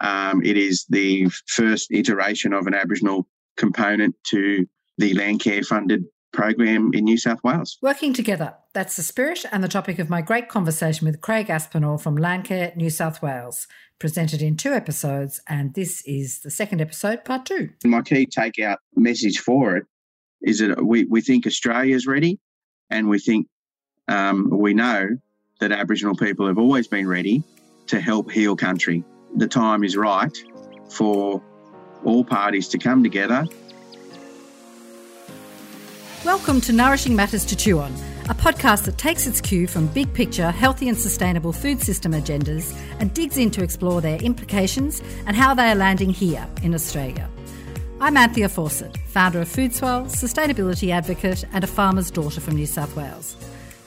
Um, it is the first iteration of an Aboriginal component to the Landcare funded program in New South Wales. Working together, that's the spirit and the topic of my great conversation with Craig Aspinall from Landcare, New South Wales, presented in two episodes, and this is the second episode, part two. My key takeout message for it is that we, we think Australia's ready, and we think um, we know that Aboriginal people have always been ready to help heal country. The time is right for all parties to come together Welcome to Nourishing Matters to Chew On, a podcast that takes its cue from big picture, healthy and sustainable food system agendas and digs in to explore their implications and how they are landing here in Australia. I'm Anthea Fawcett, founder of Foodswell, sustainability advocate, and a farmer's daughter from New South Wales.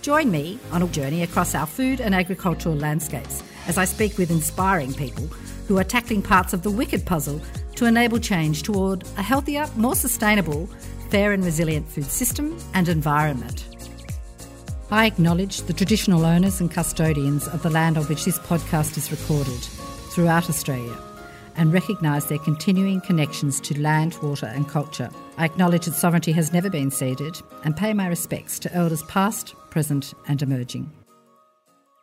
Join me on a journey across our food and agricultural landscapes as I speak with inspiring people who are tackling parts of the wicked puzzle to enable change toward a healthier, more sustainable, fair and resilient food system and environment. I acknowledge the traditional owners and custodians of the land on which this podcast is recorded throughout Australia and recognise their continuing connections to land, water, and culture. I acknowledge that sovereignty has never been ceded and pay my respects to elders past, present, and emerging.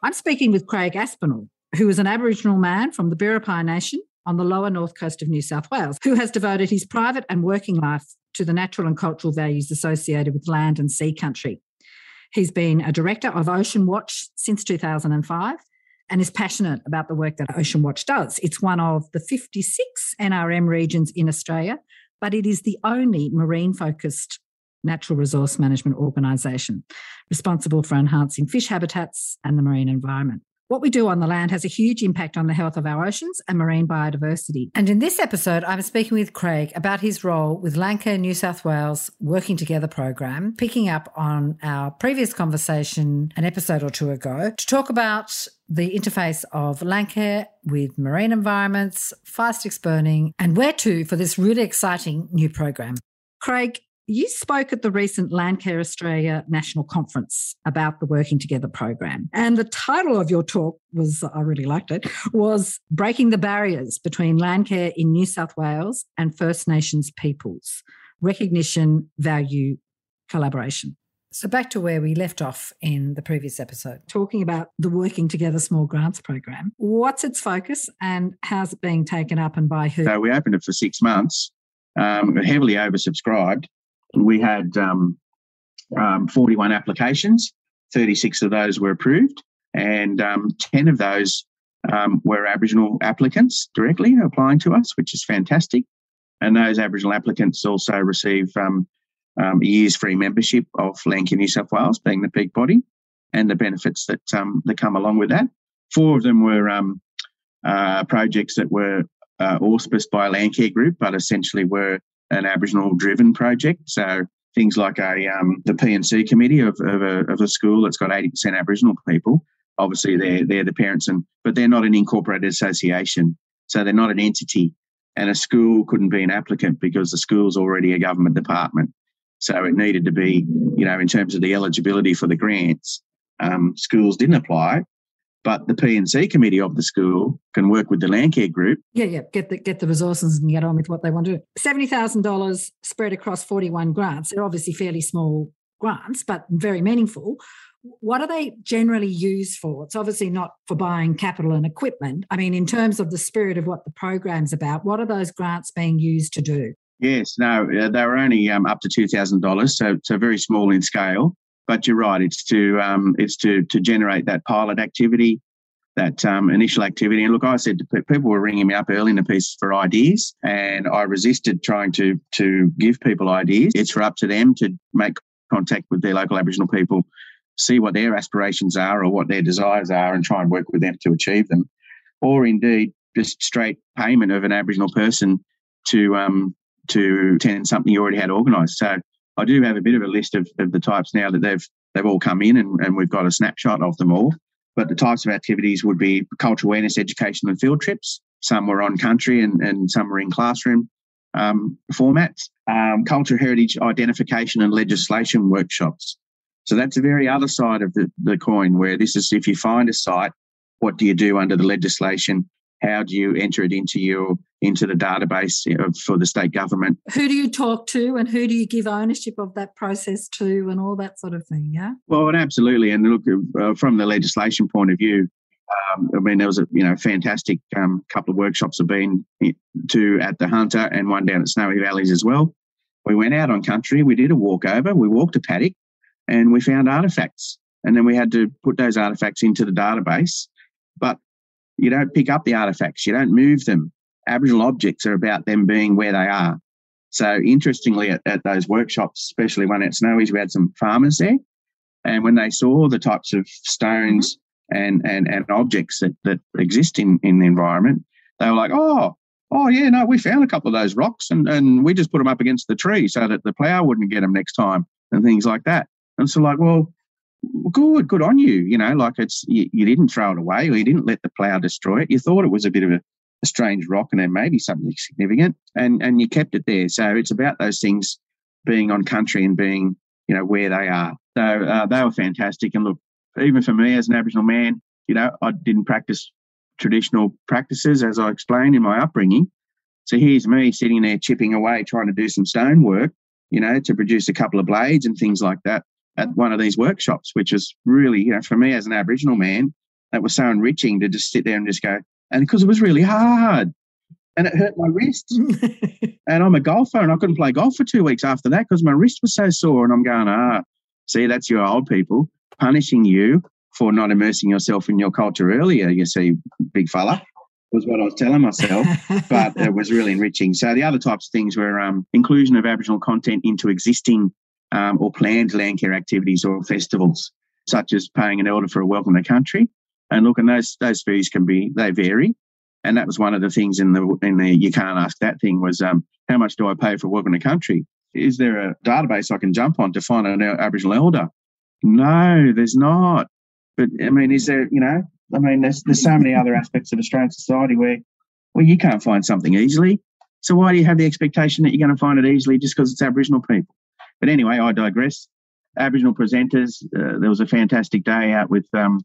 I'm speaking with Craig Aspinall, who is an Aboriginal man from the Biripi Nation on the lower north coast of New South Wales, who has devoted his private and working life to the natural and cultural values associated with land and sea country. He's been a director of Ocean Watch since 2005 and is passionate about the work that Ocean Watch does. It's one of the 56 NRM regions in Australia, but it is the only marine focused natural resource management organisation responsible for enhancing fish habitats and the marine environment. What we do on the land has a huge impact on the health of our oceans and marine biodiversity. And in this episode, I'm speaking with Craig about his role with Landcare New South Wales Working Together program, picking up on our previous conversation an episode or two ago to talk about the interface of Landcare with marine environments, sticks burning, and where to for this really exciting new program. Craig, you spoke at the recent Landcare Australia National Conference about the Working Together program. And the title of your talk was, I really liked it, was Breaking the Barriers Between Landcare in New South Wales and First Nations Peoples Recognition, Value, Collaboration. So, back to where we left off in the previous episode, talking about the Working Together Small Grants Program. What's its focus and how's it being taken up and by who? So, we opened it for six months, um, heavily oversubscribed we had um, um, 41 applications, 36 of those were approved, and um, 10 of those um, were Aboriginal applicants directly applying to us, which is fantastic. And those Aboriginal applicants also receive um, um, a year's free membership of Landcare New South Wales, being the peak body, and the benefits that that come along with that. Four of them were uh, projects that were uh, auspiced by a Landcare group, but essentially were an Aboriginal driven project. So things like a um, the P&C committee of, of, a, of a school that's got 80% Aboriginal people. Obviously, they're, they're the parents, and but they're not an incorporated association. So they're not an entity. And a school couldn't be an applicant because the school's already a government department. So it needed to be, you know, in terms of the eligibility for the grants, um, schools didn't apply but the P&C committee of the school can work with the Landcare group. Yeah, yeah, get the get the resources and get on with what they want to do. Seventy thousand dollars spread across forty-one grants. They're obviously fairly small grants, but very meaningful. What are they generally used for? It's obviously not for buying capital and equipment. I mean, in terms of the spirit of what the program's about, what are those grants being used to do? Yes, no, uh, they were only um, up to two thousand dollars, so so very small in scale. But you're right; it's to um, it's to to generate that pilot activity, that um, initial activity. And look, I said to people were ringing me up early in the piece for ideas, and I resisted trying to to give people ideas. It's for up to them to make contact with their local Aboriginal people, see what their aspirations are or what their desires are, and try and work with them to achieve them, or indeed just straight payment of an Aboriginal person to um, to attend something you already had organised. So I do have a bit of a list of, of the types now that they've they've all come in and, and we've got a snapshot of them all. But the types of activities would be cultural awareness, education, and field trips. Some were on country and, and some were in classroom um, formats. Um, cultural heritage identification and legislation workshops. So that's the very other side of the, the coin where this is if you find a site, what do you do under the legislation how do you enter it into your into the database for the state government? Who do you talk to, and who do you give ownership of that process to, and all that sort of thing? Yeah. Well, absolutely. And look, uh, from the legislation point of view, um, I mean, there was a you know fantastic um, couple of workshops have been to at the Hunter and one down at Snowy Valleys as well. We went out on country. We did a walkover. We walked a paddock, and we found artifacts. And then we had to put those artifacts into the database. But you don't pick up the artifacts. You don't move them. Aboriginal objects are about them being where they are. So interestingly, at, at those workshops, especially one at Snowy's, we had some farmers there, and when they saw the types of stones mm-hmm. and and, and objects that, that exist in, in the environment, they were like, "Oh, oh yeah, no, we found a couple of those rocks, and and we just put them up against the tree so that the plough wouldn't get them next time, and things like that." And so, like, well, good, good on you. You know, like it's you, you, didn't throw it away or you didn't let the plough destroy it. You thought it was a bit of a, a strange rock and there may be something significant, and and you kept it there. So it's about those things being on country and being you know where they are. So uh, they were fantastic. And look, even for me as an Aboriginal man, you know, I didn't practice traditional practices as I explained in my upbringing. So here's me sitting there chipping away, trying to do some stone work, you know, to produce a couple of blades and things like that at one of these workshops, which was really, you know, for me as an Aboriginal man, that was so enriching to just sit there and just go, and because it was really hard and it hurt my wrist. and I'm a golfer and I couldn't play golf for two weeks after that because my wrist was so sore. And I'm going, ah, see, that's your old people punishing you for not immersing yourself in your culture earlier, you see, big fella. Was what I was telling myself, but it was really enriching. So the other types of things were um, inclusion of Aboriginal content into existing um, or planned land care activities or festivals, such as paying an elder for a welcome to country. And look, and those those fees can be they vary. And that was one of the things in the in the you can't ask that thing was um, how much do I pay for welcome to country? Is there a database I can jump on to find an Aboriginal elder? No, there's not. But I mean, is there? You know, I mean, there's there's so many other aspects of Australian society where well you can't find something easily. So why do you have the expectation that you're going to find it easily just because it's Aboriginal people? But anyway, I digress. Aboriginal presenters. Uh, there was a fantastic day out with, um,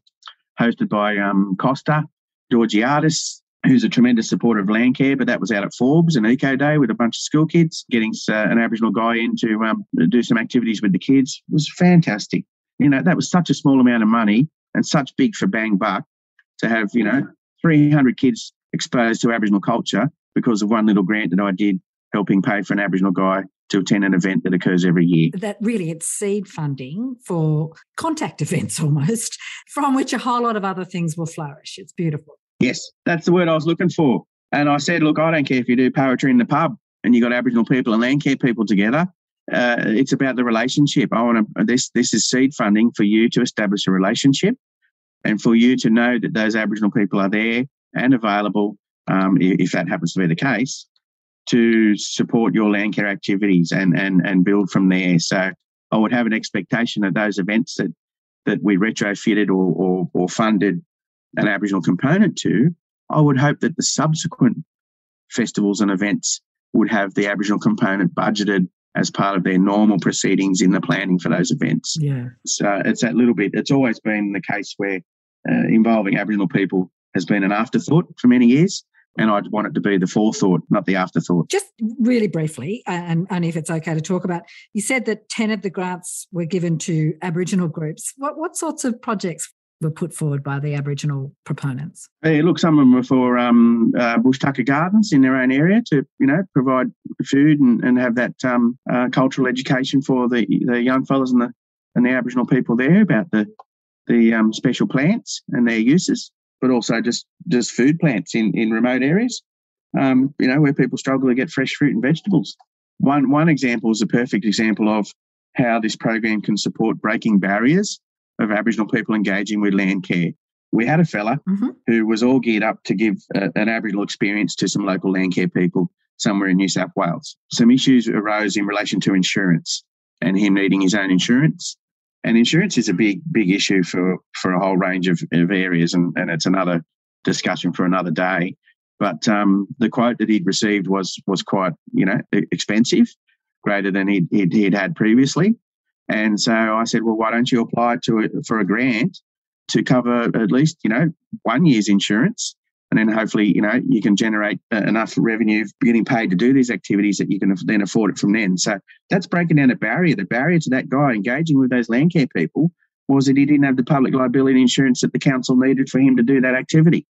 hosted by um, Costa Georgiadis, who's a tremendous supporter of land care. But that was out at Forbes, and eco day with a bunch of school kids, getting uh, an Aboriginal guy in to um, do some activities with the kids. It was fantastic. You know, that was such a small amount of money and such big for bang buck to have, you know, 300 kids exposed to Aboriginal culture because of one little grant that I did helping pay for an Aboriginal guy to attend an event that occurs every year. That really it's seed funding for contact events almost, from which a whole lot of other things will flourish. It's beautiful. Yes, that's the word I was looking for. And I said, look, I don't care if you do poetry in the pub and you got Aboriginal people and land care people together. Uh, it's about the relationship. I want to. This this is seed funding for you to establish a relationship, and for you to know that those Aboriginal people are there and available, um, if that happens to be the case, to support your land care activities and, and, and build from there. So I would have an expectation that those events that, that we retrofitted or, or, or funded an Aboriginal component to, I would hope that the subsequent festivals and events would have the Aboriginal component budgeted as part of their normal proceedings in the planning for those events. Yeah. So it's that little bit. It's always been the case where uh, involving Aboriginal people has been an afterthought for many years and I'd want it to be the forethought, not the afterthought. Just really briefly, and only if it's okay to talk about, you said that 10 of the grants were given to Aboriginal groups. What, what sorts of projects were put forward by the Aboriginal proponents? Hey, look, some of them were for um, uh, bush tucker gardens in their own area to, you know, provide food and, and have that um, uh, cultural education for the, the young fellas and the and the Aboriginal people there about the the um, special plants and their uses but also just just food plants in in remote areas. Um, you know, where people struggle to get fresh fruit and vegetables. One one example is a perfect example of how this program can support breaking barriers of Aboriginal people engaging with land care. We had a fella mm-hmm. who was all geared up to give a, an Aboriginal experience to some local land care people somewhere in New South Wales. Some issues arose in relation to insurance and him needing his own insurance. And insurance is a big, big issue for, for a whole range of, of areas, and, and it's another discussion for another day. But um, the quote that he'd received was was quite, you know, expensive, greater than he'd, he'd, he'd had previously. And so I said, well, why don't you apply to for a grant to cover at least, you know, one year's insurance and then hopefully you know you can generate uh, enough revenue getting paid to do these activities that you can then afford it from then. So that's breaking down a barrier. The barrier to that guy engaging with those land care people was that he didn't have the public liability insurance that the council needed for him to do that activity.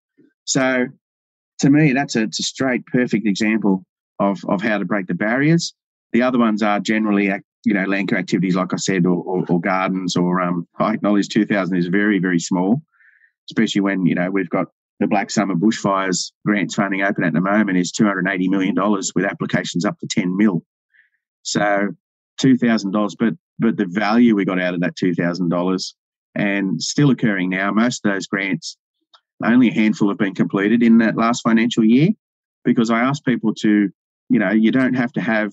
So to me that's a, a straight perfect example of, of how to break the barriers. The other ones are generally you know land care activities like i said or, or, or gardens or um, i acknowledge 2000 is very very small especially when you know we've got the Black Summer bushfires grants funding open at the moment is $280 million with applications up to 10 mil. So $2,000, but but the value we got out of that $2,000 and still occurring now, most of those grants, only a handful have been completed in that last financial year because I asked people to, you know, you don't have to have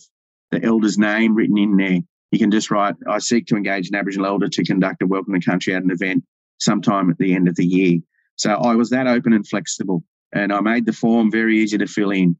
the elder's name written in there. You can just write, I seek to engage an Aboriginal elder to conduct a Welcome to Country at an event sometime at the end of the year. So I was that open and flexible, and I made the form very easy to fill in.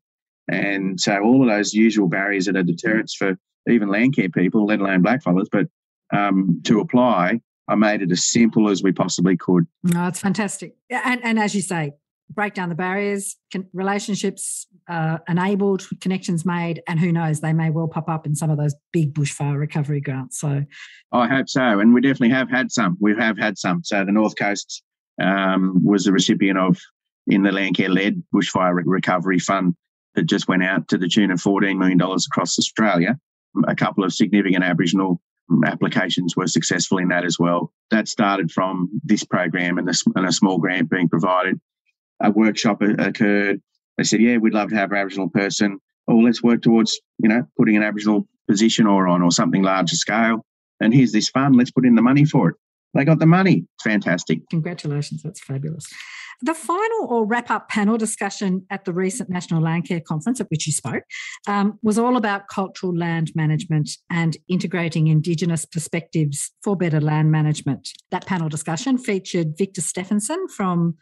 And so all of those usual barriers that are deterrents for even land care people, let alone blackfellas, but um, to apply, I made it as simple as we possibly could. No, it's fantastic. And, and as you say, break down the barriers, relationships uh, enabled, connections made, and who knows, they may well pop up in some of those big bushfire recovery grants. So I hope so. And we definitely have had some. We have had some. So the North Coast um, was the recipient of in the Landcare led bushfire recovery fund that just went out to the tune of $14 million across Australia. A couple of significant Aboriginal applications were successful in that as well. That started from this program and, and a small grant being provided. A workshop occurred. They said, "Yeah, we'd love to have an Aboriginal person. Oh, let's work towards you know putting an Aboriginal position or on or something larger scale. And here's this fund. Let's put in the money for it. They got the money. Fantastic. Congratulations. That's fabulous. The final or wrap up panel discussion at the recent National Land Care Conference, at which you spoke, um, was all about cultural land management and integrating Indigenous perspectives for better land management. That panel discussion featured Victor Steffensen from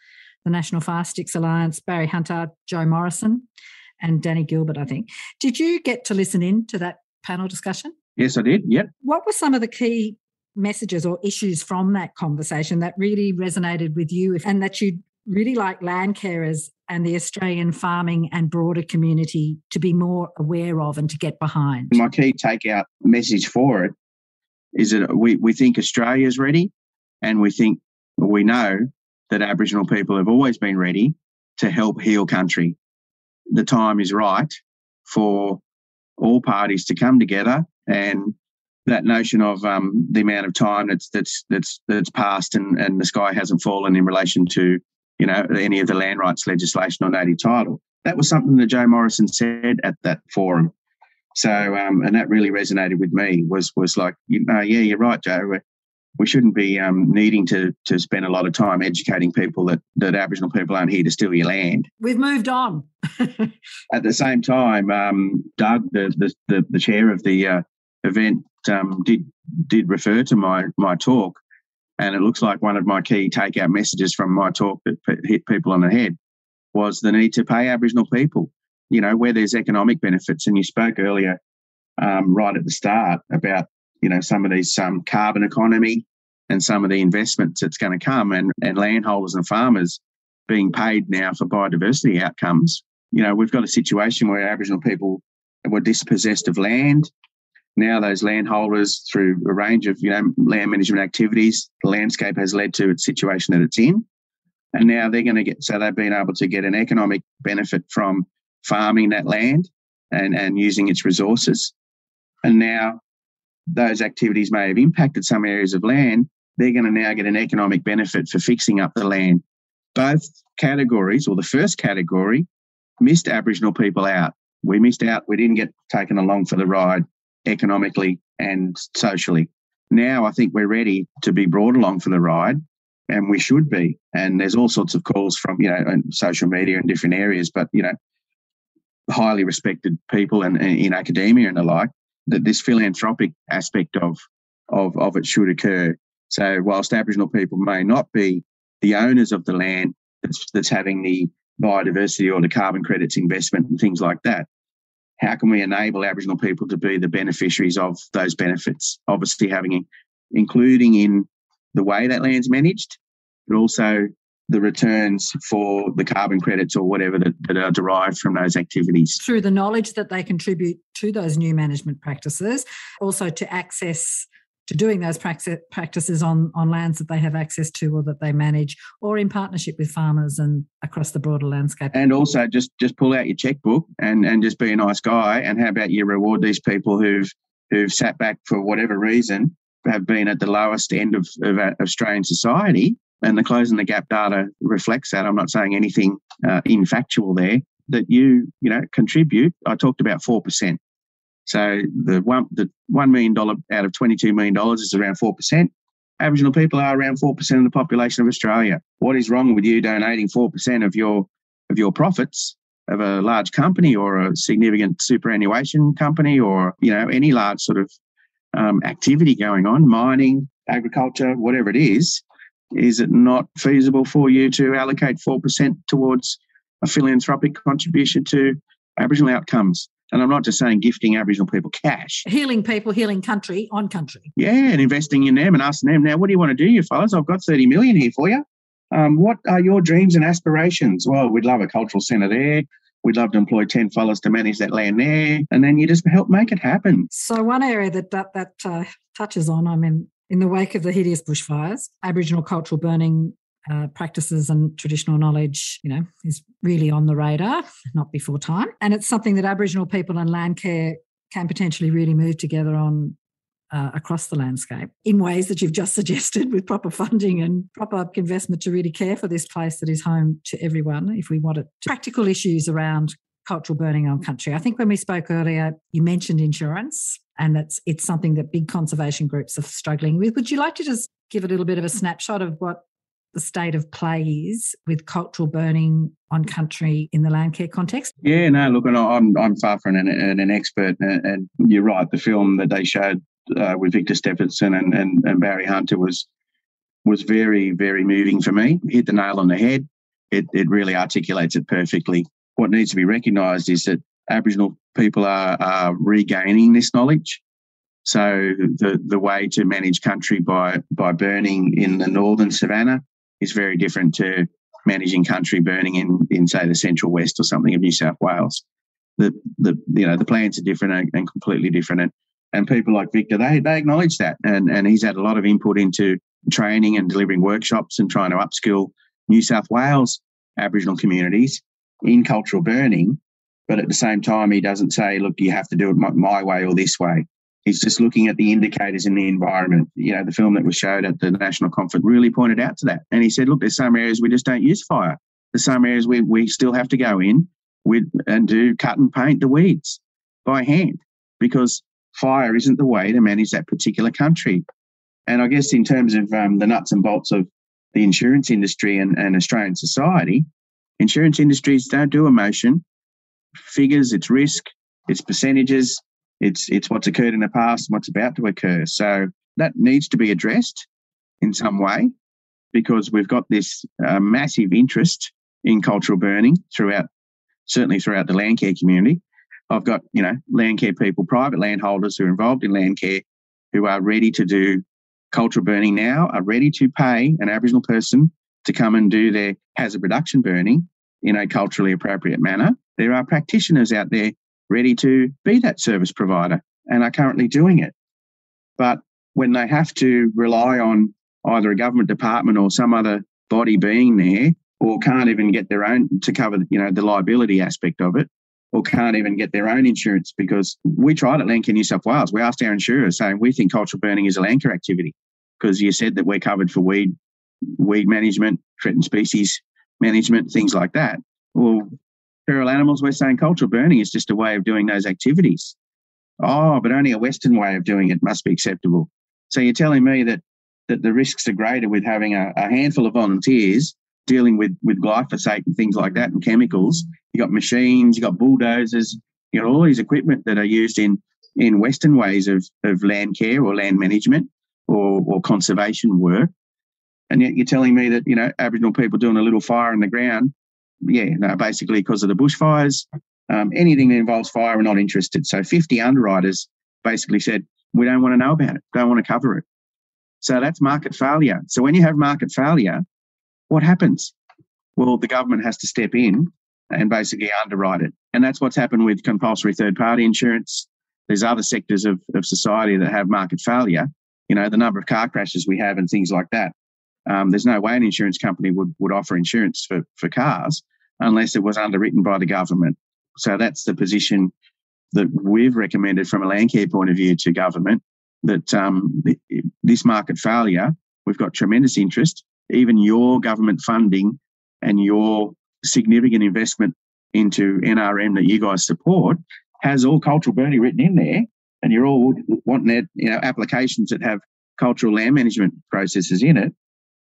the National Firesticks Alliance, Barry Hunter, Joe Morrison, and Danny Gilbert, I think. Did you get to listen in to that panel discussion? Yes, I did. Yep. What were some of the key messages or issues from that conversation that really resonated with you and that you really like land carers and the Australian farming and broader community to be more aware of and to get behind? My key takeout message for it is that we, we think Australia's ready and we think we know that Aboriginal people have always been ready to help heal country. The time is right for all parties to come together and that notion of um, the amount of time that's that's that's that's passed and, and the sky hasn't fallen in relation to you know any of the land rights legislation or native title. That was something that Joe Morrison said at that forum. So um, and that really resonated with me. Was was like you know yeah you're right Joe. we we shouldn't be um, needing to to spend a lot of time educating people that that Aboriginal people aren't here to steal your land. We've moved on. At the same time, um, Doug, the, the, the the chair of the uh, event, um, did did refer to my my talk, and it looks like one of my key takeout messages from my talk that hit people on the head was the need to pay Aboriginal people. You know where there's economic benefits, and you spoke earlier, um, right at the start, about you know some of these um, carbon economy and some of the investments that's going to come, and and landholders and farmers being paid now for biodiversity outcomes. You know we've got a situation where Aboriginal people were dispossessed of land now those landholders through a range of you know land management activities the landscape has led to its situation that it's in. And now they're going to get so they've been able to get an economic benefit from farming that land and and using its resources. And now those activities may have impacted some areas of land. They're going to now get an economic benefit for fixing up the land. Both categories or the first category missed aboriginal people out. We missed out. We didn't get taken along for the ride economically and socially. Now I think we're ready to be brought along for the ride, and we should be. And there's all sorts of calls from you know social media in different areas, but you know highly respected people and, and in academia and the like that this philanthropic aspect of of of it should occur. So whilst Aboriginal people may not be the owners of the land that's, that's having the biodiversity or the carbon credits investment and things like that, how can we enable Aboriginal people to be the beneficiaries of those benefits? Obviously, having including in the way that land's managed, but also the returns for the carbon credits or whatever that, that are derived from those activities. Through the knowledge that they contribute to those new management practices, also to access to doing those practices on, on lands that they have access to or that they manage or in partnership with farmers and across the broader landscape. And also just just pull out your checkbook and, and just be a nice guy. And how about you reward these people who've who've sat back for whatever reason, have been at the lowest end of, of Australian society. And the closing the gap data reflects that. I'm not saying anything uh, infactual there. That you, you know, contribute. I talked about four percent. So the one the one million dollar out of twenty two million dollars is around four percent. Aboriginal people are around four percent of the population of Australia. What is wrong with you donating four percent of your of your profits of a large company or a significant superannuation company or you know any large sort of um, activity going on, mining, agriculture, whatever it is? Is it not feasible for you to allocate four percent towards a philanthropic contribution to Aboriginal outcomes? And I'm not just saying gifting Aboriginal people cash. Healing people, healing country on country. Yeah, and investing in them and asking them, now, what do you want to do, you fellas? I've got 30 million here for you. Um, what are your dreams and aspirations? Well, we'd love a cultural centre there. We'd love to employ 10 fellas to manage that land there. And then you just help make it happen. So, one area that that, that uh, touches on, I mean, in the wake of the hideous bushfires, Aboriginal cultural burning uh, practices and traditional knowledge, you know, is really on the radar, not before time. And it's something that Aboriginal people and land care can potentially really move together on uh, across the landscape in ways that you've just suggested with proper funding and proper investment to really care for this place that is home to everyone if we want it. Practical issues around cultural burning on country. I think when we spoke earlier, you mentioned insurance and that's it's something that big conservation groups are struggling with. Would you like to just give a little bit of a snapshot of what the state of play is with cultural burning on country in the land care context? Yeah, no, look, and I'm I'm far from an, an expert, and you're right. The film that they showed uh, with Victor Steffensen and, and, and Barry Hunter was was very very moving for me. Hit the nail on the head. It it really articulates it perfectly. What needs to be recognised is that Aboriginal people are, are regaining this knowledge. So the the way to manage country by by burning in the northern savannah is very different to managing country burning in, in say the central west or something of New South Wales. The the you know the plans are different and, completely different, and, and people like Victor they they acknowledge that, and and he's had a lot of input into training and delivering workshops and trying to upskill New South Wales Aboriginal communities in cultural burning. But at the same time, he doesn't say, look, you have to do it my, my way or this way. He's just looking at the indicators in the environment. You know, the film that was showed at the national conference really pointed out to that. And he said, look, there's some areas we just don't use fire. There's some areas we, we still have to go in with and do cut and paint the weeds by hand because fire isn't the way to manage that particular country. And I guess in terms of um, the nuts and bolts of the insurance industry and, and Australian society, insurance industries don't do emotion, figures, it's risk, it's percentages, it's it's what's occurred in the past and what's about to occur. So that needs to be addressed in some way because we've got this uh, massive interest in cultural burning throughout, certainly throughout the land care community. I've got you know land care people, private landholders who are involved in land care, who are ready to do cultural burning now, are ready to pay an Aboriginal person to come and do their hazard reduction burning in a culturally appropriate manner. There are practitioners out there ready to be that service provider and are currently doing it. But when they have to rely on either a government department or some other body being there, or can't even get their own to cover, you know, the liability aspect of it, or can't even get their own insurance because we tried at Landcare New South Wales. We asked our insurers saying we think cultural burning is a landcare activity because you said that we're covered for weed, weed management, threatened species management, things like that. Well, feral animals, we're saying cultural burning is just a way of doing those activities. Oh, but only a Western way of doing it must be acceptable. So you're telling me that that the risks are greater with having a, a handful of volunteers dealing with with glyphosate and things like that and chemicals. You got machines, you got bulldozers, you got all these equipment that are used in in Western ways of of land care or land management or or conservation work. And yet you're telling me that, you know, Aboriginal people doing a little fire in the ground yeah, no, basically because of the bushfires. Um, anything that involves fire, we're not interested. So 50 underwriters basically said, we don't want to know about it, don't want to cover it. So that's market failure. So when you have market failure, what happens? well, the government has to step in and basically underwrite it. And that's what's happened with compulsory third party insurance. There's other sectors of, of society that have market failure. You know, the number of car crashes we have and things like that. Um, there's no way an insurance company would, would offer insurance for, for cars unless it was underwritten by the government. So that's the position that we've recommended from a Landcare point of view to government that um, this market failure, we've got tremendous interest. Even your government funding and your significant investment into NRM that you guys support has all cultural burning written in there, and you're all wanting it, you know, applications that have cultural land management processes in it,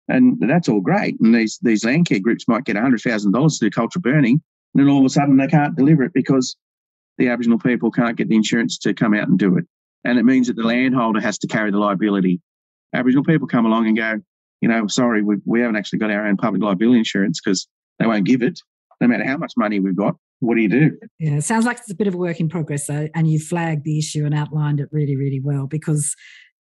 and that's all great. And these these land care groups might get hundred thousand dollars to do cultural burning, and then all of a sudden they can't deliver it because the Aboriginal people can't get the insurance to come out and do it, and it means that the landholder has to carry the liability. Aboriginal people come along and go, you know, sorry, we, we haven't actually got our own public liability insurance because they won't give it, no matter how much money we've got. What do you do? Yeah, it sounds like it's a bit of a work in progress, though, and you flagged the issue and outlined it really, really well because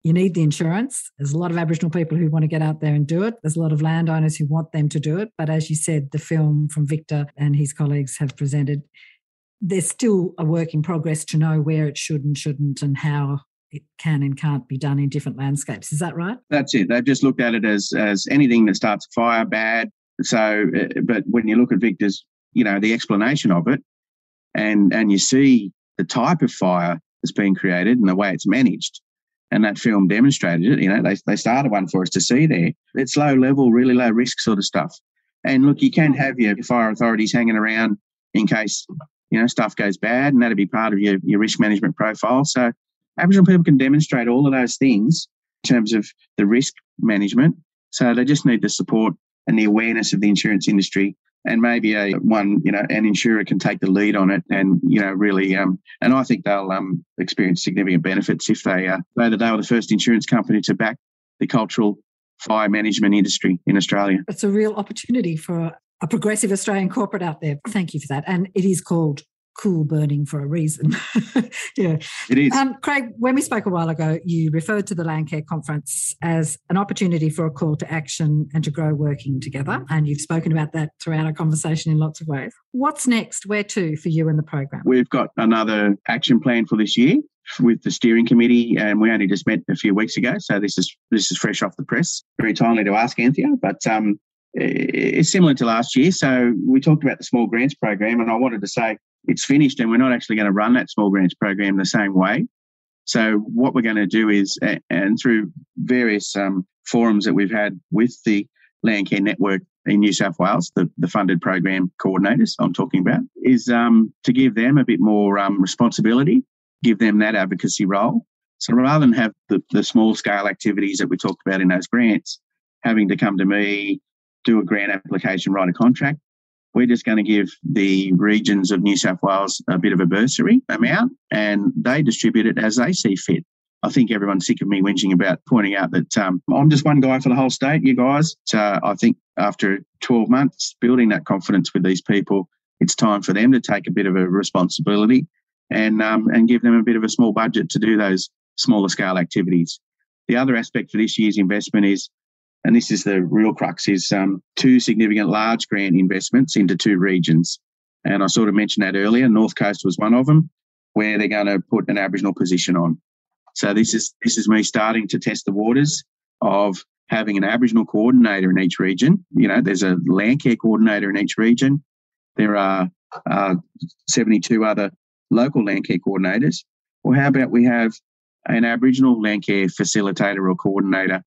you need the insurance. There's a lot of Aboriginal people who want to get out there and do it. There's a lot of landowners who want them to do it. But as you said, the film from Victor and his colleagues have presented, there's still a work in progress to know where it should and shouldn't and how it can and can't be done in different landscapes. Is that right? That's it. They've just looked at it as as anything that starts a fire bad. So, uh, but when you look at Victor's, you know, the explanation of it, and and you see the type of fire that's being created and the way it's managed, and that film demonstrated it. You know, they they started one for us to see there. It's low level, really low risk sort of stuff. And look, you can have your fire authorities hanging around in case you know stuff goes bad, and that'd be part of your your risk management profile. So Aboriginal people can demonstrate all of those things in terms of the risk management. So they just need the support and the awareness of the insurance industry. And maybe a one, you know, an insurer can take the lead on it, and you know, really, um, and I think they'll um, experience significant benefits if they uh, they were the first insurance company to back the cultural fire management industry in Australia. It's a real opportunity for a progressive Australian corporate out there. Thank you for that. And it is called cool burning for a reason. yeah. It is. Um, Craig, when we spoke a while ago, you referred to the Landcare Conference as an opportunity for a call to action and to grow working together. And you've spoken about that throughout our conversation in lots of ways. What's next? Where to for you and the program? We've got another action plan for this year with the steering committee, and we only just met a few weeks ago, so this is this is fresh off the press. Very timely to ask Anthea, but um, it's similar to last year. So we talked about the small grants program, and I wanted to say it's finished and we're not actually going to run that small grants program the same way. So what we're going to do is, and through various um, forums that we've had with the Landcare Network in New South Wales, the, the funded program coordinators I'm talking about, is um, to give them a bit more um, responsibility, give them that advocacy role. So rather than have the, the small scale activities that we talked about in those grants, having to come to me, do a grant application, write a contract, we're just going to give the regions of New South Wales a bit of a bursary amount and they distribute it as they see fit. I think everyone's sick of me whinging about pointing out that um, I'm just one guy for the whole state, you guys. So I think after 12 months building that confidence with these people, it's time for them to take a bit of a responsibility and um, and give them a bit of a small budget to do those smaller scale activities. The other aspect for this year's investment is and this is the real crux, is um, two significant large grant investments into two regions. And I sort of mentioned that earlier. North Coast was one of them, where they're going to put an Aboriginal position on. So this is this is me starting to test the waters of having an Aboriginal coordinator in each region. You know, there's a land care coordinator in each region. There are uh, 72 other local land care coordinators. Well, how about we have an Aboriginal land care facilitator or coordinator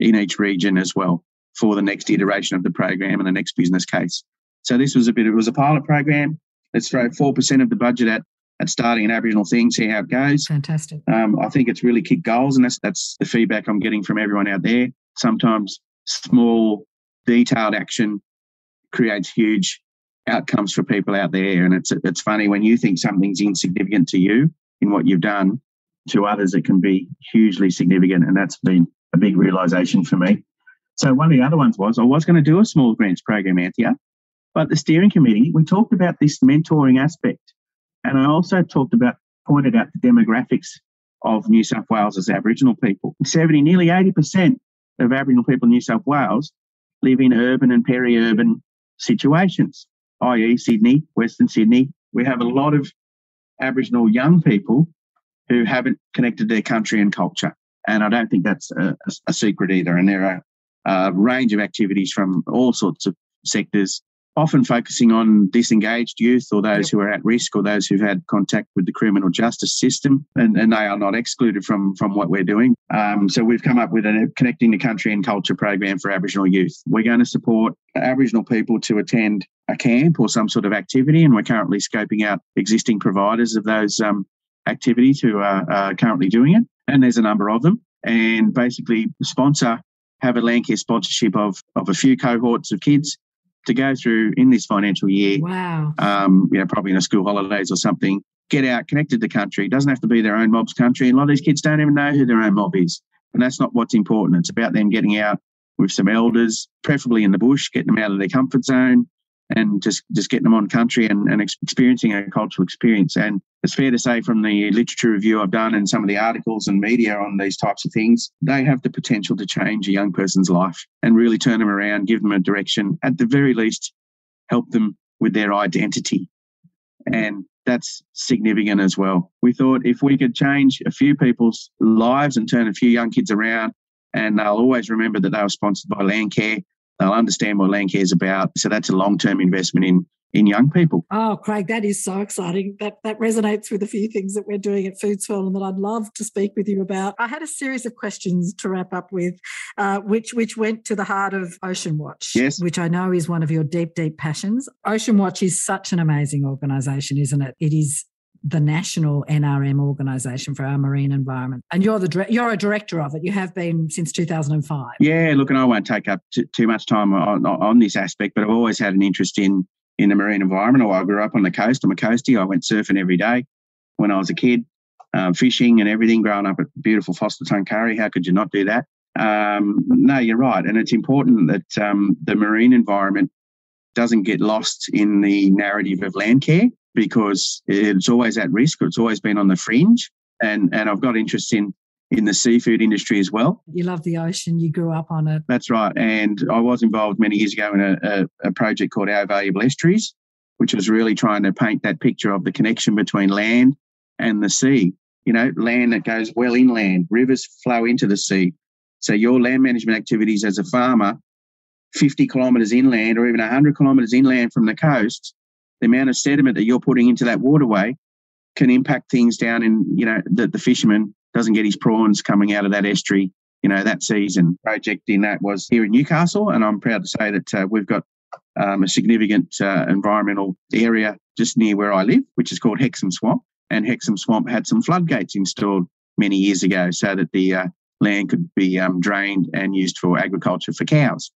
in each region as well for the next iteration of the program and the next business case. So this was a bit, it was a pilot program. Let's throw 4% of the budget at, at starting an Aboriginal thing, see how it goes. Fantastic. Um, I think it's really kicked goals, and that's, that's the feedback I'm getting from everyone out there. Sometimes small, detailed action creates huge outcomes for people out there. And it's, it's funny when you think something's insignificant to you in what you've done, to others, it can be hugely significant. And that's been a big realization for me. So one of the other ones was I was going to do a small grants program, Anthea, but the steering committee, we talked about this mentoring aspect. And I also talked about, pointed out the demographics of New South Wales as Aboriginal people. 70, nearly 80% of Aboriginal people in New South Wales live in urban and peri-urban situations, i.e., Sydney, Western Sydney. We have a lot of Aboriginal young people who haven't connected their country and culture. And I don't think that's a, a secret either. And there are a range of activities from all sorts of sectors often focusing on disengaged youth or those who are at risk or those who've had contact with the criminal justice system, and, and they are not excluded from, from what we're doing. Um, so we've come up with a Connecting the Country and Culture program for Aboriginal youth. We're going to support Aboriginal people to attend a camp or some sort of activity, and we're currently scoping out existing providers of those um, activities who are, are currently doing it, and there's a number of them. And basically, sponsor have a Landcare sponsorship of of a few cohorts of kids to go through in this financial year. Wow. Um, you know, probably in a school holidays or something. Get out, connected to country. It doesn't have to be their own mob's country. And a lot of these kids don't even know who their own mob is. And that's not what's important. It's about them getting out with some elders, preferably in the bush, getting them out of their comfort zone, and just just getting them on country and, and experiencing a cultural experience. And it's fair to say from the literature review I've done and some of the articles and media on these types of things, they have the potential to change a young person's life and really turn them around, give them a direction, at the very least, help them with their identity. And that's significant as well. We thought if we could change a few people's lives and turn a few young kids around, and they'll always remember that they were sponsored by Landcare They'll understand what Landcare is about. So that's a long term investment in in young people. Oh, Craig, that is so exciting. That that resonates with a few things that we're doing at Foodswell and that I'd love to speak with you about. I had a series of questions to wrap up with, uh, which which went to the heart of Ocean Watch, yes. which I know is one of your deep, deep passions. Ocean Watch is such an amazing organisation, isn't it? It is the national NRM organisation for our marine environment, and you're the you're a director of it. You have been since 2005. Yeah, look, and I won't take up t- too much time on, on this aspect, but I've always had an interest in in the marine environment. I grew up on the coast. I'm a coastie. I went surfing every day when I was a kid, um, fishing and everything. Growing up at beautiful Forster Tuncurry, how could you not do that? Um, no, you're right, and it's important that um, the marine environment doesn't get lost in the narrative of Landcare because it's always at risk. It's always been on the fringe, and and I've got interest in in the seafood industry as well. You love the ocean. You grew up on it. That's right. And I was involved many years ago in a, a, a project called Our Valuable Estuaries, which was really trying to paint that picture of the connection between land and the sea. You know, land that goes well inland, rivers flow into the sea. So your land management activities as a farmer, 50 kilometres inland or even 100 kilometres inland from the coast, the amount of sediment that you're putting into that waterway can impact things down in, you know, that the fisherman doesn't get his prawns coming out of that estuary, you know, that season. Project in that was here in Newcastle, and I'm proud to say that uh, we've got um, a significant uh, environmental area just near where I live, which is called Hexham Swamp. And Hexham Swamp had some floodgates installed many years ago so that the uh, land could be um, drained and used for agriculture for cows.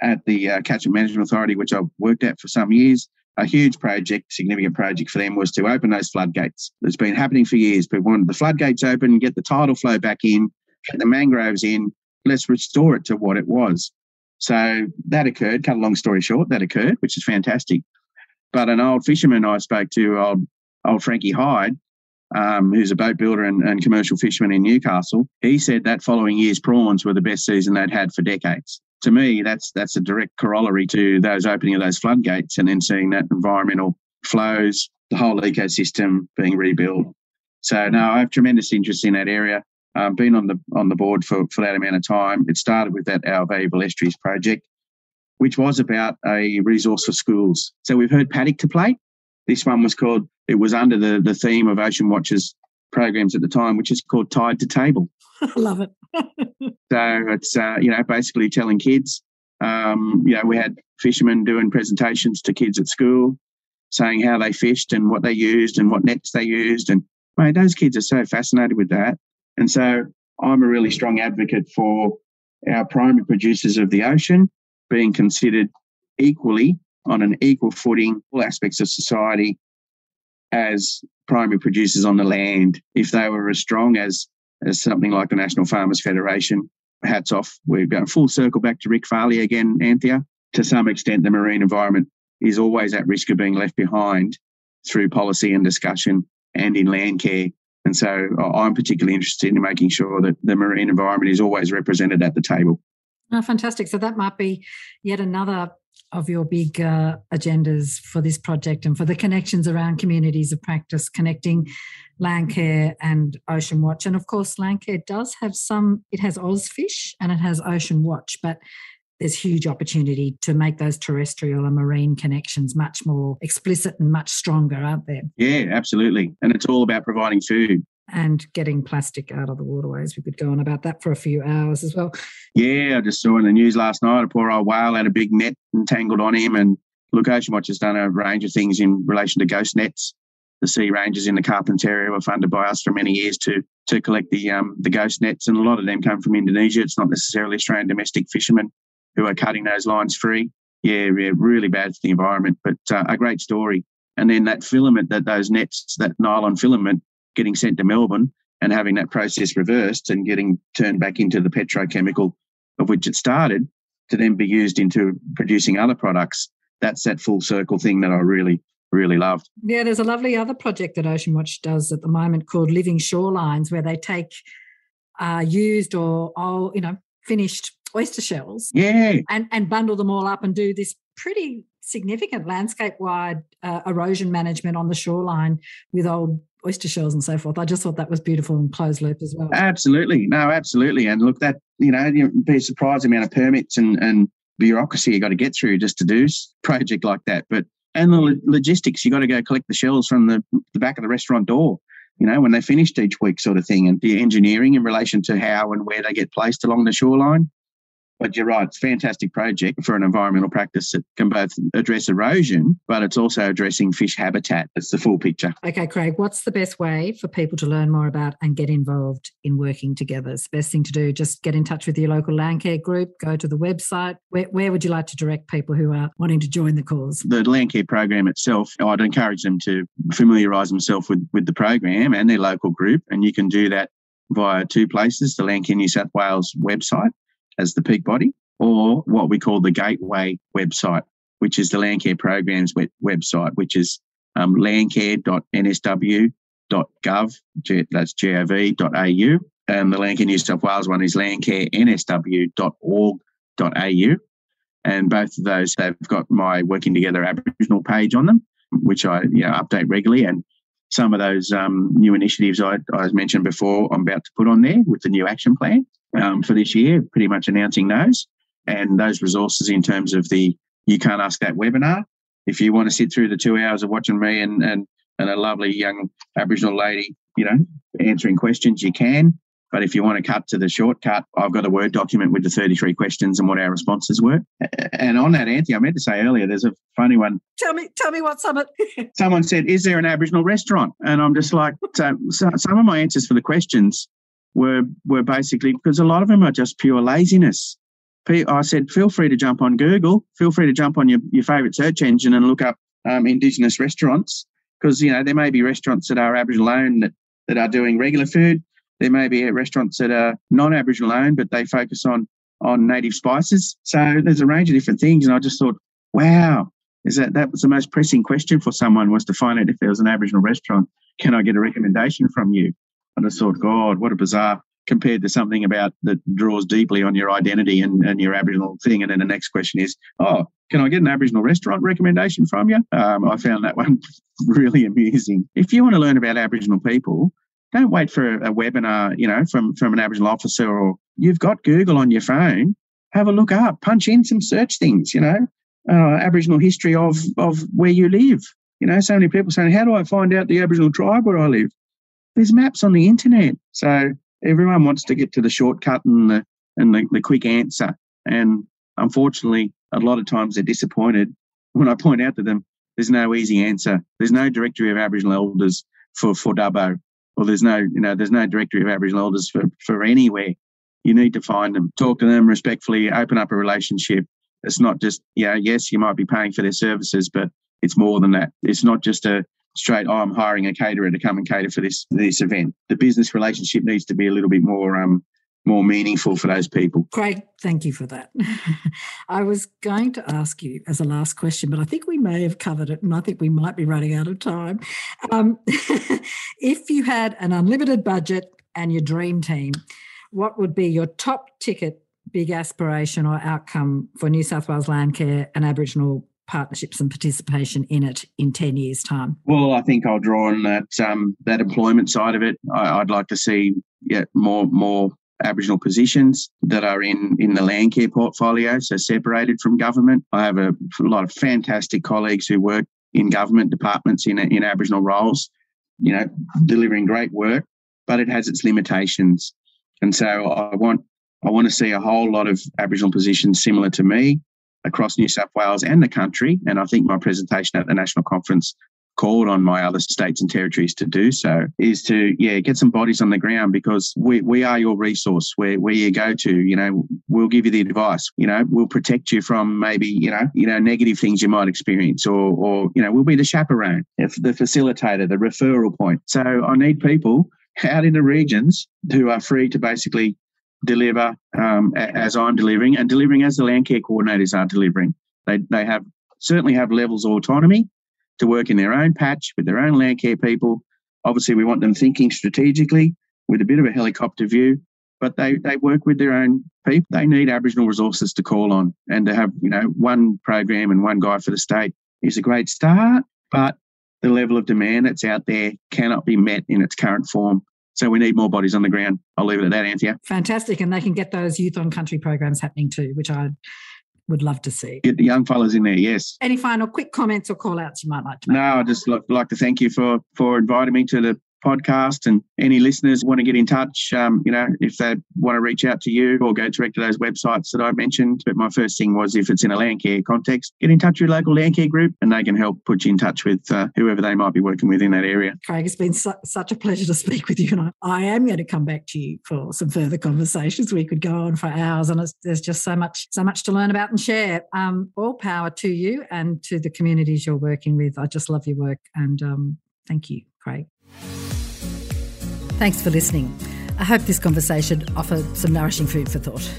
At the uh, Catchment Management Authority, which I've worked at for some years, a huge project, significant project for them was to open those floodgates. It's been happening for years. People wanted the floodgates open, get the tidal flow back in, get the mangroves in, let's restore it to what it was. So that occurred, cut a long story short, that occurred, which is fantastic. But an old fisherman I spoke to, old, old Frankie Hyde, um, who's a boat builder and, and commercial fisherman in Newcastle, he said that following year's prawns were the best season they'd had for decades to me, that's that's a direct corollary to those opening of those floodgates and then seeing that environmental flows, the whole ecosystem being rebuilt. So no, I have tremendous interest in that area. I've been on the on the board for, for that amount of time. It started with that Our Valuable Estuaries project, which was about a resource for schools. So we've heard paddock to play. This one was called, it was under the, the theme of Ocean Watch's programs at the time, which is called Tide to Table. I love it. so it's uh, you know basically telling kids. Um, you know, we had fishermen doing presentations to kids at school, saying how they fished and what they used and what nets they used, and mate, those kids are so fascinated with that. And so I'm a really strong advocate for our primary producers of the ocean being considered equally on an equal footing, all aspects of society, as primary producers on the land. If they were as strong as as something like the National Farmers Federation. Hats off. We're going full circle back to Rick Farley again, Anthea. To some extent, the marine environment is always at risk of being left behind through policy and discussion and in land care. And so I'm particularly interested in making sure that the marine environment is always represented at the table. Oh, fantastic. So that might be yet another of your big uh, agendas for this project and for the connections around communities of practice, connecting Landcare and Ocean Watch. And of course, Landcare does have some, it has Ozfish and it has Ocean Watch, but there's huge opportunity to make those terrestrial and marine connections much more explicit and much stronger, aren't there? Yeah, absolutely. And it's all about providing food and getting plastic out of the waterways. We could go on about that for a few hours as well. Yeah, I just saw in the news last night a poor old whale had a big net entangled on him. And look, Ocean Watch has done a range of things in relation to ghost nets. The sea rangers in the Carpentaria were funded by us for many years to to collect the um, the ghost nets, and a lot of them come from Indonesia. It's not necessarily Australian domestic fishermen who are cutting those lines free. Yeah, yeah really bad for the environment, but uh, a great story. And then that filament, that those nets, that nylon filament, getting sent to Melbourne and having that process reversed and getting turned back into the petrochemical of which it started to then be used into producing other products. That's that full circle thing that I really, really loved. Yeah, there's a lovely other project that Ocean Watch does at the moment called Living Shorelines, where they take uh, used or, or you know finished oyster shells, yeah, and and bundle them all up and do this pretty significant landscape wide uh, erosion management on the shoreline with old oyster shells and so forth. I just thought that was beautiful and closed loop as well. Absolutely. No, absolutely. And look, that, you know, you'd be surprised the amount of permits and, and bureaucracy you got to get through just to do project like that. But, and the logistics, you got to go collect the shells from the, the back of the restaurant door, you know, when they finished each week sort of thing. And the engineering in relation to how and where they get placed along the shoreline. But you're right, it's a fantastic project for an environmental practice that can both address erosion, but it's also addressing fish habitat. It's the full picture. Okay, Craig, what's the best way for people to learn more about and get involved in working together? It's the best thing to do. Just get in touch with your local Landcare group, go to the website. Where, where would you like to direct people who are wanting to join the cause? The Landcare program itself, I'd encourage them to familiarise themselves with, with the program and their local group. And you can do that via two places the Landcare New South Wales website as the peak body, or what we call the Gateway website, which is the Landcare Programs web- website, which is um, landcare.nsw.gov, that's gov.au. And the Landcare New South Wales one is landcareNSW.org.au. And both of those, they've got my Working Together Aboriginal page on them, which I you know, update regularly. And some of those um, new initiatives I, I mentioned before, I'm about to put on there with the new action plan um, for this year, pretty much announcing those and those resources in terms of the You Can't Ask That webinar. If you want to sit through the two hours of watching me and, and, and a lovely young Aboriginal lady, you know, answering questions, you can. But if you want to cut to the shortcut, I've got a Word document with the 33 questions and what our responses were. And on that, Anthony, I meant to say earlier, there's a funny one. Tell me, tell me what Summit. Someone said, "Is there an Aboriginal restaurant?" And I'm just like, so, so some of my answers for the questions were were basically because a lot of them are just pure laziness. I said, feel free to jump on Google, feel free to jump on your, your favorite search engine and look up um, Indigenous restaurants because you know there may be restaurants that are Aboriginal owned that, that are doing regular food. There may be restaurants that are non-Aboriginal owned, but they focus on on native spices. So there's a range of different things, and I just thought, wow, is that that was the most pressing question for someone was to find out if there was an Aboriginal restaurant. Can I get a recommendation from you? I just thought, God, what a bizarre compared to something about that draws deeply on your identity and, and your Aboriginal thing. And then the next question is, oh, can I get an Aboriginal restaurant recommendation from you? Um, I found that one really amusing. If you want to learn about Aboriginal people, don't wait for a, a webinar, you know, from, from an Aboriginal officer or you've got Google on your phone. Have a look up, punch in some search things, you know, uh, Aboriginal history of, of where you live. You know, so many people saying, how do I find out the Aboriginal tribe where I live? There's maps on the internet. So everyone wants to get to the shortcut and the and the, the quick answer. And unfortunately, a lot of times they're disappointed when I point out to them there's no easy answer. There's no directory of Aboriginal elders for for Dubbo, or there's no you know there's no directory of Aboriginal elders for for anywhere. You need to find them, talk to them respectfully, open up a relationship. It's not just yeah, yes, you might be paying for their services, but it's more than that. It's not just a straight, oh, I'm hiring a caterer to come and cater for this this event. The business relationship needs to be a little bit more um, more meaningful for those people. Great, thank you for that. I was going to ask you as a last question, but I think we may have covered it, and I think we might be running out of time. Um, if you had an unlimited budget and your dream team, what would be your top ticket big aspiration or outcome for New South Wales Landcare and Aboriginal partnerships and participation in it in 10 years' time? Well, I think I'll draw on that um, that employment side of it. I, would like to see yeah, more more Aboriginal positions that are in, in the Landcare portfolio, so separated from government. I have a, a lot of fantastic colleagues who work in government departments in, in Aboriginal roles, you know, delivering great work, but it has its limitations. And so I want I want to see a whole lot of Aboriginal positions similar to me across New South Wales and the country. And I think my presentation at the national conference called on my other states and territories to do so is to yeah get some bodies on the ground because we, we are your resource where where you go to you know we'll give you the advice you know we'll protect you from maybe you know you know negative things you might experience or or you know we'll be the chaperone if the facilitator the referral point so i need people out in the regions who are free to basically deliver um, as I'm delivering and delivering as the land care coordinators are delivering. They, they have certainly have levels of autonomy to work in their own patch with their own land care people. Obviously, we want them thinking strategically with a bit of a helicopter view, but they, they work with their own people. They need Aboriginal resources to call on and to have, you know, one program and one guy for the state is a great start, but the level of demand that's out there cannot be met in its current form. So we need more bodies on the ground. I'll leave it at that, Anthea. Fantastic. And they can get those youth on country programs happening too, which I would love to see. Get the young fellas in there, yes. Any final quick comments or call outs you might like to make? No, I just like, like to thank you for for inviting me to the podcast and any listeners want to get in touch, um, you know, if they want to reach out to you or go direct to those websites that I mentioned. But my first thing was if it's in a land care context, get in touch with your local land care group and they can help put you in touch with uh, whoever they might be working with in that area. Craig, it's been su- such a pleasure to speak with you. And I, I, am going to come back to you for some further conversations. We could go on for hours and there's just so much, so much to learn about and share. Um, all power to you and to the communities you're working with. I just love your work and um, thank you, Craig. Thanks for listening. I hope this conversation offered some nourishing food for thought.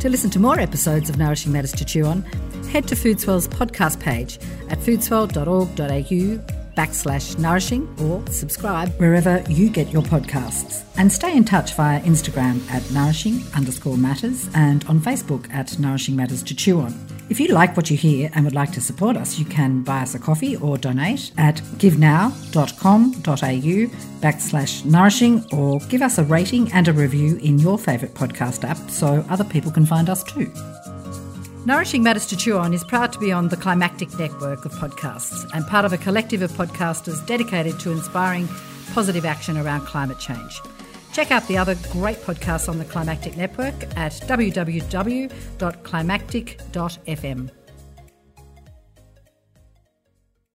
To listen to more episodes of Nourishing Matters to Chew On, head to Foodswell's podcast page at foodswell.org.au backslash nourishing or subscribe wherever you get your podcasts. And stay in touch via Instagram at nourishing underscore matters and on Facebook at nourishing matters to chew on. If you like what you hear and would like to support us, you can buy us a coffee or donate at givenow.com.au backslash nourishing or give us a rating and a review in your favourite podcast app so other people can find us too. Nourishing Matters to Chew On is proud to be on the Climactic network of podcasts and part of a collective of podcasters dedicated to inspiring positive action around climate change. Check out the other great podcasts on the Climactic network at www.climactic.fm.